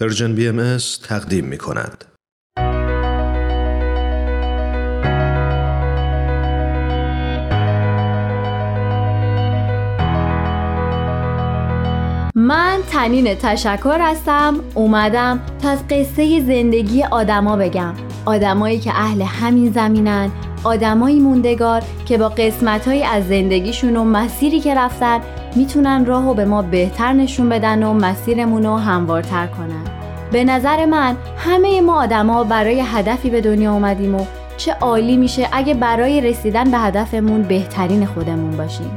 پرژن بی ام تقدیم می کند. من تنین تشکر هستم اومدم تا از قصه زندگی آدما بگم آدمایی که اهل همین زمینن آدمایی موندگار که با قسمتهایی از زندگیشون و مسیری که رفتن می‌تونن راهو به ما بهتر نشون بدن و مسیرمون رو هموارتر کنن به نظر من همه ما آدما برای هدفی به دنیا اومدیم و چه عالی میشه اگه برای رسیدن به هدفمون بهترین خودمون باشیم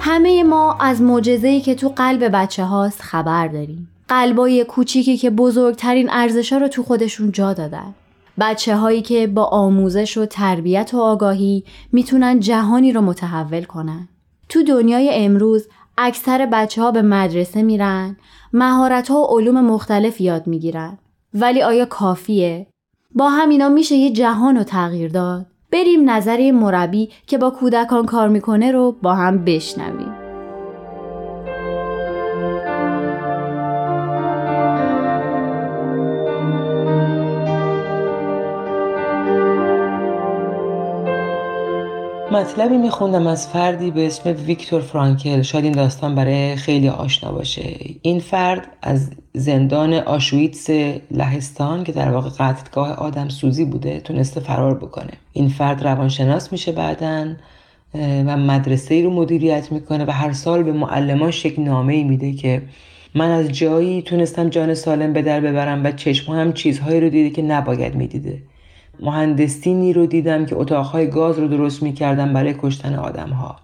همه ما از معجزه‌ای که تو قلب بچه هاست خبر داریم. قلبای کوچیکی که بزرگترین ارزشا رو تو خودشون جا دادن. بچه هایی که با آموزش و تربیت و آگاهی می‌تونن جهانی رو متحول کنن. تو دنیای امروز اکثر بچه ها به مدرسه میرن، مهارت ها و علوم مختلف یاد می‌گیرن. ولی آیا کافیه؟ با همینا میشه یه جهان رو تغییر داد؟ بریم نظر مربی که با کودکان کار می‌کنه رو با هم بشنویم. مطلبی میخوندم از فردی به اسم ویکتور فرانکل. شاید این داستان برای خیلی آشنا باشه. این فرد از زندان آشویتس لهستان که در واقع قتلگاه آدم سوزی بوده تونسته فرار بکنه. این فرد روانشناس میشه بعدا و مدرسه ای رو مدیریت می‌کنه و هر سال به معلماش یک نامه ای میده که من از جایی تونستم جان سالم به در ببرم و چشم هم چیزهایی رو دیده که نباید می‌دیده. مهندسینی رو دیدم که اتاقهای گاز رو درست می‌کردن برای کشتن آدم ها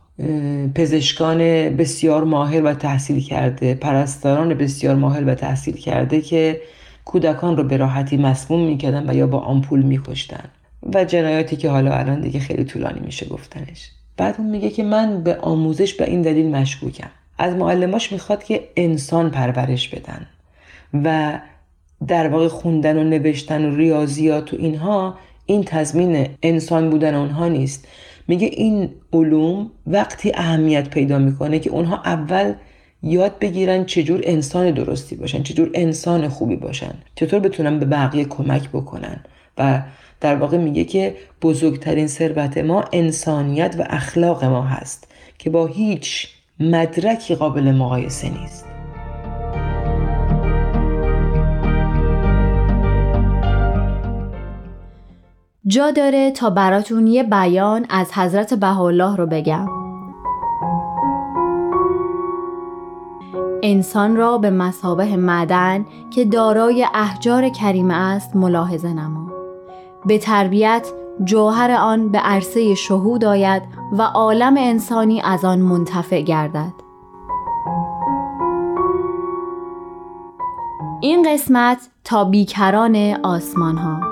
پزشکان بسیار ماهر و تحصیل کرده پرستاران بسیار ماهر و تحصیل کرده که کودکان رو به راحتی مسموم می‌کردن و یا با آمپول میکشتن. و جنایاتی که حالا الان دیگه خیلی طولانی میشه گفتنش. بعد اون میگه که من به آموزش به این دلیل مشکوکم. از معلماش می‌خواد که انسان پرورش بدن و در واقع خوندن و نوشتن و ریاضیات و اینها این تضمین انسان بودن اونها نیست. میگه این علوم وقتی اهمیت پیدا می‌کنه که اونها اول یاد بگیرن چجور انسان درستی باشن چجور انسان خوبی باشن چطور بتونن به بقیه کمک بکنن. و در واقع میگه که بزرگترین ثروت ما انسانیت و اخلاق ما هست که با هیچ مدرکی قابل مقایسه نیست. جا داره تا براتون یه بیان از حضرت بهاءالله رو بگم. انسان را به مسابه معدن که دارای احجار کریمه است ملاحظه نما. به تربیت جوهر آن به عرصه شهود آید و عالم انسانی از آن منتفع گردد. این قسمت تا بیکران آسمان ها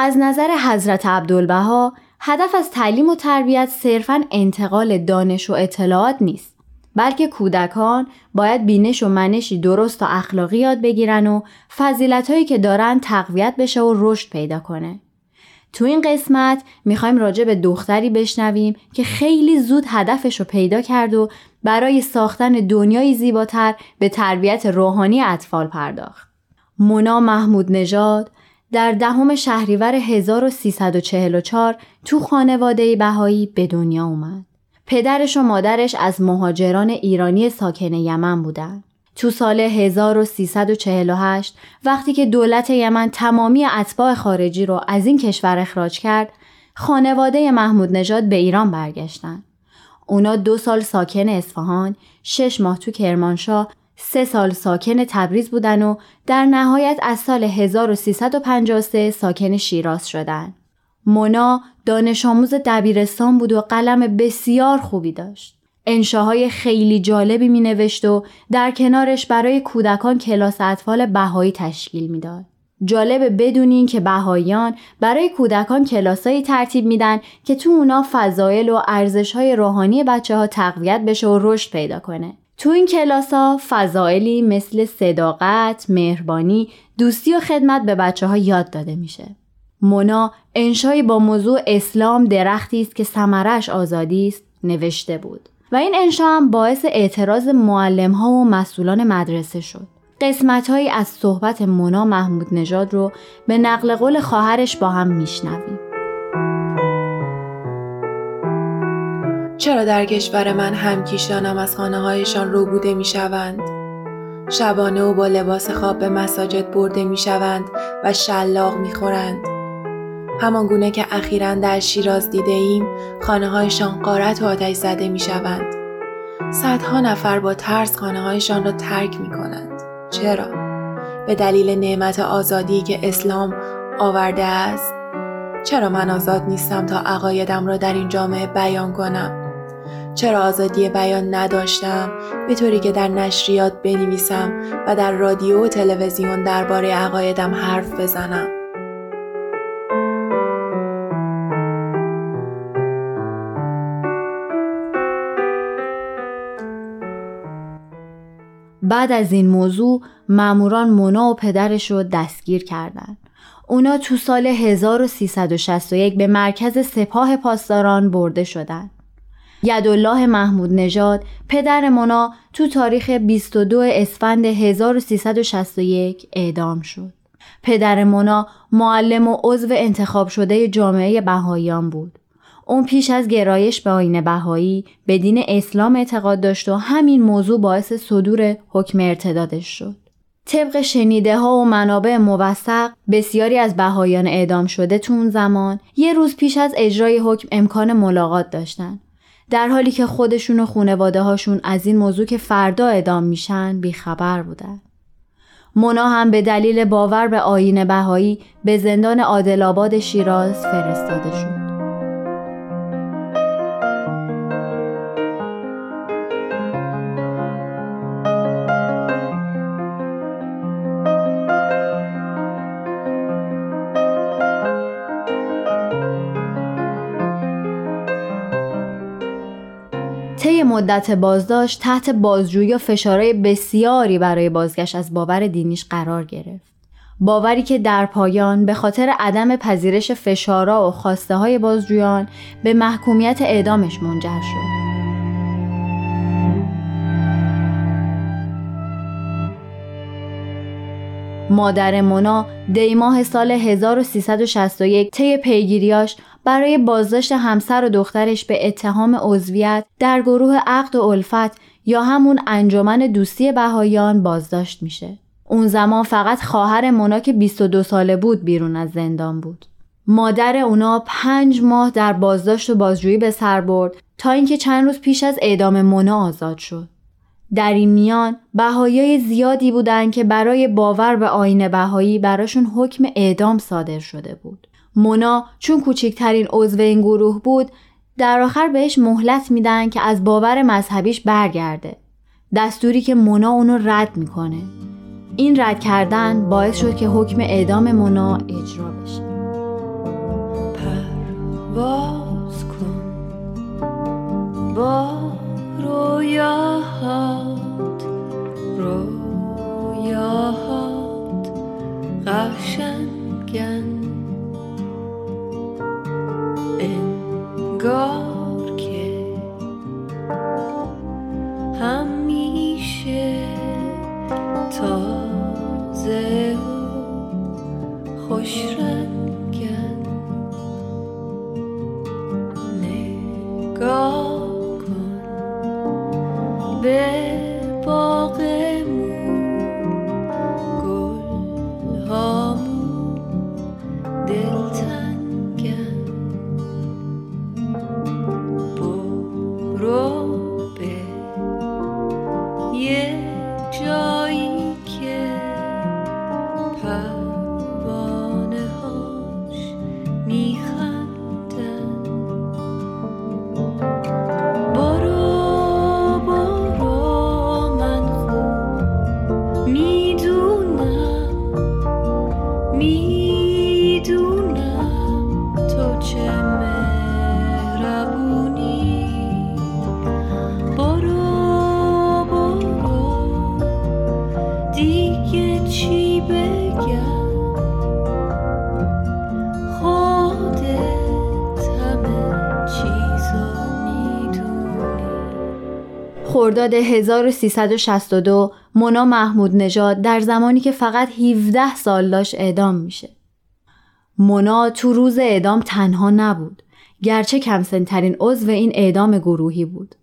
از نظر حضرت عبدالبها هدف از تعلیم و تربیت صرفا انتقال دانش و اطلاعات نیست بلکه کودکان باید بینش و منشی درست و اخلاقی یاد بگیرن و فضیلت هایی که دارن تقویت بشه و رشد پیدا کنه. تو این قسمت می‌خوایم راجع به دختری بشنویم که خیلی زود هدفش رو پیدا کرد و برای ساختن دنیای زیباتر به تربیت روحانی اطفال پرداخت. مونا محمود نژاد در دهم شهریور 1344 تو خانواده بهایی به دنیا اومد. پدرش و مادرش از مهاجران ایرانی ساکن یمن بودند. تو سال 1348 وقتی که دولت یمن تمامی اتباع خارجی رو از این کشور اخراج کرد، خانواده محمود نژاد به ایران برگشتن. اونا دو سال ساکن اصفهان، شش ماه تو کرمانشاه سه سال ساکن تبریز بودن و در نهایت از سال 1353 ساکن شیراز شدن. مونا دانش آموز دبیرستان بود و قلم بسیار خوبی داشت. انشاهای خیلی جالبی می نوشت و در کنارش برای کودکان کلاس اطفال بهایی تشکیل می‌داد. جالب بدونین که بهاییان برای کودکان کلاسایی ترتیب میدن که تو اونا فضایل و ارزشهای روحانی بچه ها تقویت بشه و رشد پیدا کنه. تو این کلاس ها فضائلی مثل صداقت، مهربانی، دوستی و خدمت به بچه ها یاد داده میشه. مونا انشایی با موضوع اسلام درختی است که ثمرش آزادی است نوشته بود و این انشا هم باعث اعتراض معلم ها و مسئولان مدرسه شد. قسمت هایی از صحبت مونا محمود نژاد رو به نقل قول خواهرش با هم میشنویم. چرا در کشور من همکیشانم از خانه هایشان رو بوده می شوند؟ شبانه و با لباس خواب به مساجد برده می شوند و شلاق می خورند. همان گونه که اخیرا در شیراز دیده ایم خانه هایشان قارت و آتش زده می شوند. صدها نفر با ترس خانه هایشان را ترک می کنند. چرا؟ به دلیل نعمت آزادی که اسلام آورده است؟ چرا من آزاد نیستم تا عقایدم را در این جامعه بیان کنم؟ چرا آزادی بیان نداشتم به طوری که در نشریات بنویسم و در رادیو و تلویزیون درباره عقایدم حرف بزنم بعد از این موضوع ماموران مونا و پدرش رو دستگیر کردند. اونا تو سال 1361 به مرکز سپاه پاسداران برده شدند. یدالله محمود نژاد پدر مونا تو تاریخ 22 اسفند 1361 اعدام شد. پدر مونا معلم و عضو انتخاب شده جامعه بهاییان بود. اون پیش از گرایش به آین بهایی به دین اسلام اعتقاد داشت و همین موضوع باعث صدور حکم ارتدادش شد. طبق شنیده ها و منابع موثق بسیاری از بهایان اعدام شده تو اون زمان یه روز پیش از اجرای حکم امکان ملاقات داشتن در حالی که خودشون و خونواده هاشون از این موضوع که فردا اعدام میشن بیخبر بودن. مونا هم به دلیل باور به آین بهایی به زندان عادل شیراز فرستاده شد. مدت بازداشت تحت بازجویی و فشارهای بسیاری برای بازگشت از باور دینیش قرار گرفت. باوری که در پایان به خاطر عدم پذیرش فشارا و خواسته های بازجویان به محکومیت اعدامش منجر شد. مادر مونا دیماه سال 1361 طی پیگیریاش برای بازداشت همسر و دخترش به اتهام عضویت در گروه عقد و الفت یا همون انجمن دوستی بهایان بازداشت میشه. اون زمان فقط خواهر مونا که 22 ساله بود بیرون از زندان بود. مادر اونا پنج ماه در بازداشت و بازجویی به سر برد تا اینکه چند روز پیش از اعدام مونا آزاد شد. در این میان بهایی زیادی بودند که برای باور به آین بهایی براشون حکم اعدام صادر شده بود. مونا چون کوچکترین عضو این گروه بود در آخر بهش مهلت میدن که از باور مذهبیش برگرده. دستوری که مونا اونو رد می‌کنه. این رد کردن باعث شد که حکم اعدام مونا اجرا بشه. پرواز کن با رویاهات رویاهات قشنگن 歌。خرداد 1362 مونا محمود نژاد در زمانی که فقط 17 سال داشت اعدام میشه. مونا تو روز اعدام تنها نبود. گرچه کمسنترین عضو این اعدام گروهی بود.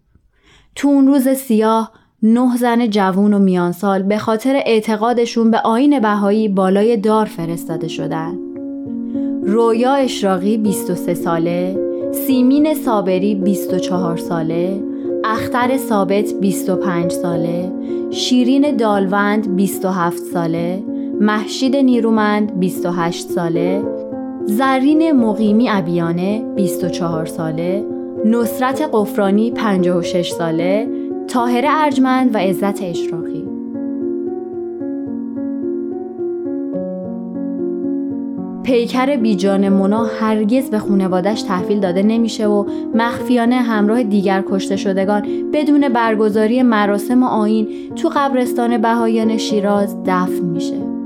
تو اون روز سیاه نه زن جوون و میانسال به خاطر اعتقادشون به آین بهایی بالای دار فرستاده شدن. رویا اشراقی 23 ساله، سیمین صابری 24 ساله، اختر ثابت 25 ساله، شیرین دالوند 27 ساله، محشید نیرومند 28 ساله، زرین مقیمی ابیانه 24 ساله، نصرت قفرانی 56 ساله، تاهر ارجمند و عزت اشراقی. پیکر بیجان مونا هرگز به خونوادش تحویل داده نمیشه و مخفیانه همراه دیگر کشته شدگان بدون برگزاری مراسم آین تو قبرستان بهایان شیراز دفن میشه.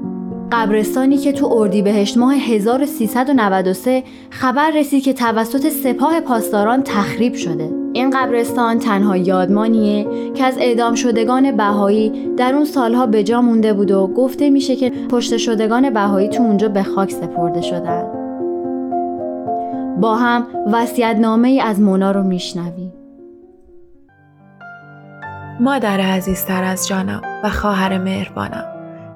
قبرستانی که تو اردیبهشت ماه 1393 خبر رسید که توسط سپاه پاسداران تخریب شده. این قبرستان تنها یادمانیه که از اعدام شدگان بهایی در اون سالها به جا مونده بود و گفته میشه که پشت شدگان بهایی تو اونجا به خاک سپرده شدن. با هم وسیعتنامه ای از مونا رو میشنویم. مادر عزیزتر از جانم و خواهر مهربانم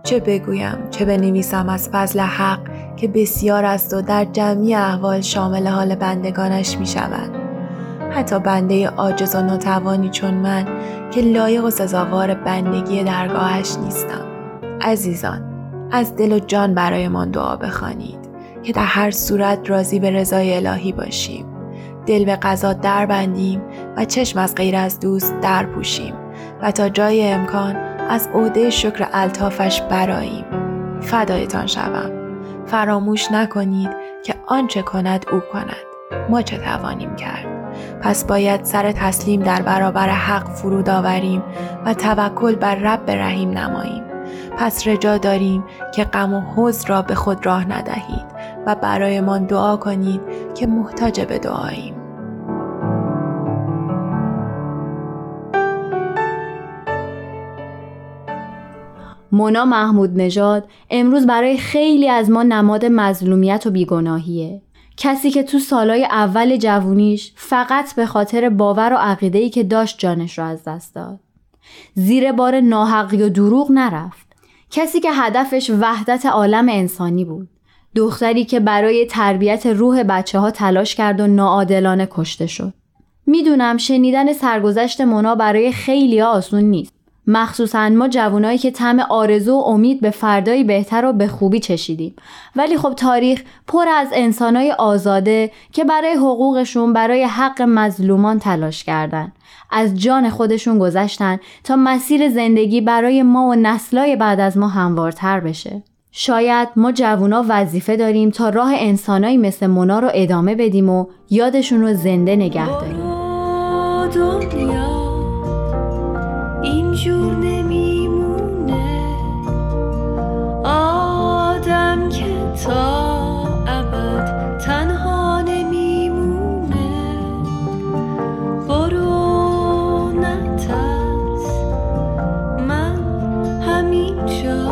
چه بگویم چه بنویسم از فضل حق که بسیار است و در جمعی احوال شامل حال بندگانش می شود. حتی بنده عاجز و ناتوانی چون من که لایق و سزاوار بندگی درگاهش نیستم عزیزان از دل و جان برایمان دعا بخوانید که در هر صورت راضی به رضای الهی باشیم دل به قضا در بندیم و چشم از غیر از دوست در پوشیم و تا جای امکان از عهده شکر الطافش براییم فدایتان شوم. فراموش نکنید که آنچه کند او کند. ما چه توانیم کرد؟ پس باید سر تسلیم در برابر حق فرود آوریم و توکل بر رب رحیم نماییم. پس رجا داریم که غم و حوز را به خود راه ندهید و برایمان دعا کنید که محتاج به دعاییم. مونا محمود نژاد امروز برای خیلی از ما نماد مظلومیت و بیگناهیه کسی که تو سالای اول جوونیش فقط به خاطر باور و عقیده‌ای که داشت جانش را از دست داد. زیر بار ناحقی و دروغ نرفت. کسی که هدفش وحدت عالم انسانی بود. دختری که برای تربیت روح بچه ها تلاش کرد و ناعادلانه کشته شد. می‌دونم شنیدن سرگذشت مونا برای خیلی آسون نیست. مخصوصا ما جوانایی که طعم آرزو و امید به فردایی بهتر و به خوبی چشیدیم. ولی خب تاریخ پر از انسانای آزاده که برای حقوقشون برای حق مظلومان تلاش کردن. از جان خودشون گذشتن تا مسیر زندگی برای ما و نسلای بعد از ما هموارتر بشه. شاید ما جوونا وظیفه داریم تا راه انسانایی مثل مونا رو ادامه بدیم و یادشون رو زنده نگه داریم. اینجور نمیمونه. آدم که تا ابد تنها نمیمونه. برو نترس من همینجا.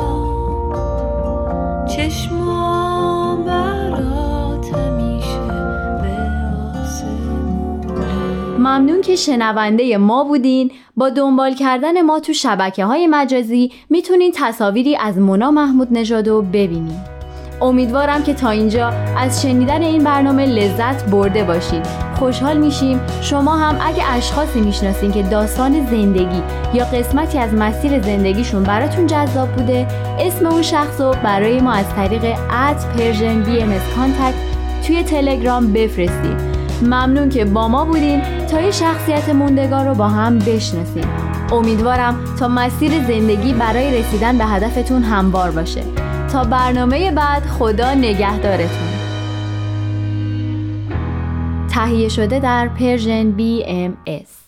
چشمام ممنون که شنونده ما بودین با دنبال کردن ما تو شبکه های مجازی می‌تونین تصاویری از مونا محمود نژادو ببینید. امیدوارم که تا اینجا از شنیدن این برنامه لذت برده باشید. خوشحال میشیم شما هم اگه اشخاصی می‌شناسین که داستان زندگی یا قسمتی از مسیر زندگیشون براتون جذاب بوده اسم اون شخص رو برای ما از طریق at Persian B توی تلگرام بفرستید ممنون که با ما بودین. تا یه شخصیت موندگار رو با هم بشناسیم امیدوارم تا مسیر زندگی برای رسیدن به هدفتون هموار باشه. تا برنامه بعد خدا نگهدارتون. تهیه شده در پرژن BMS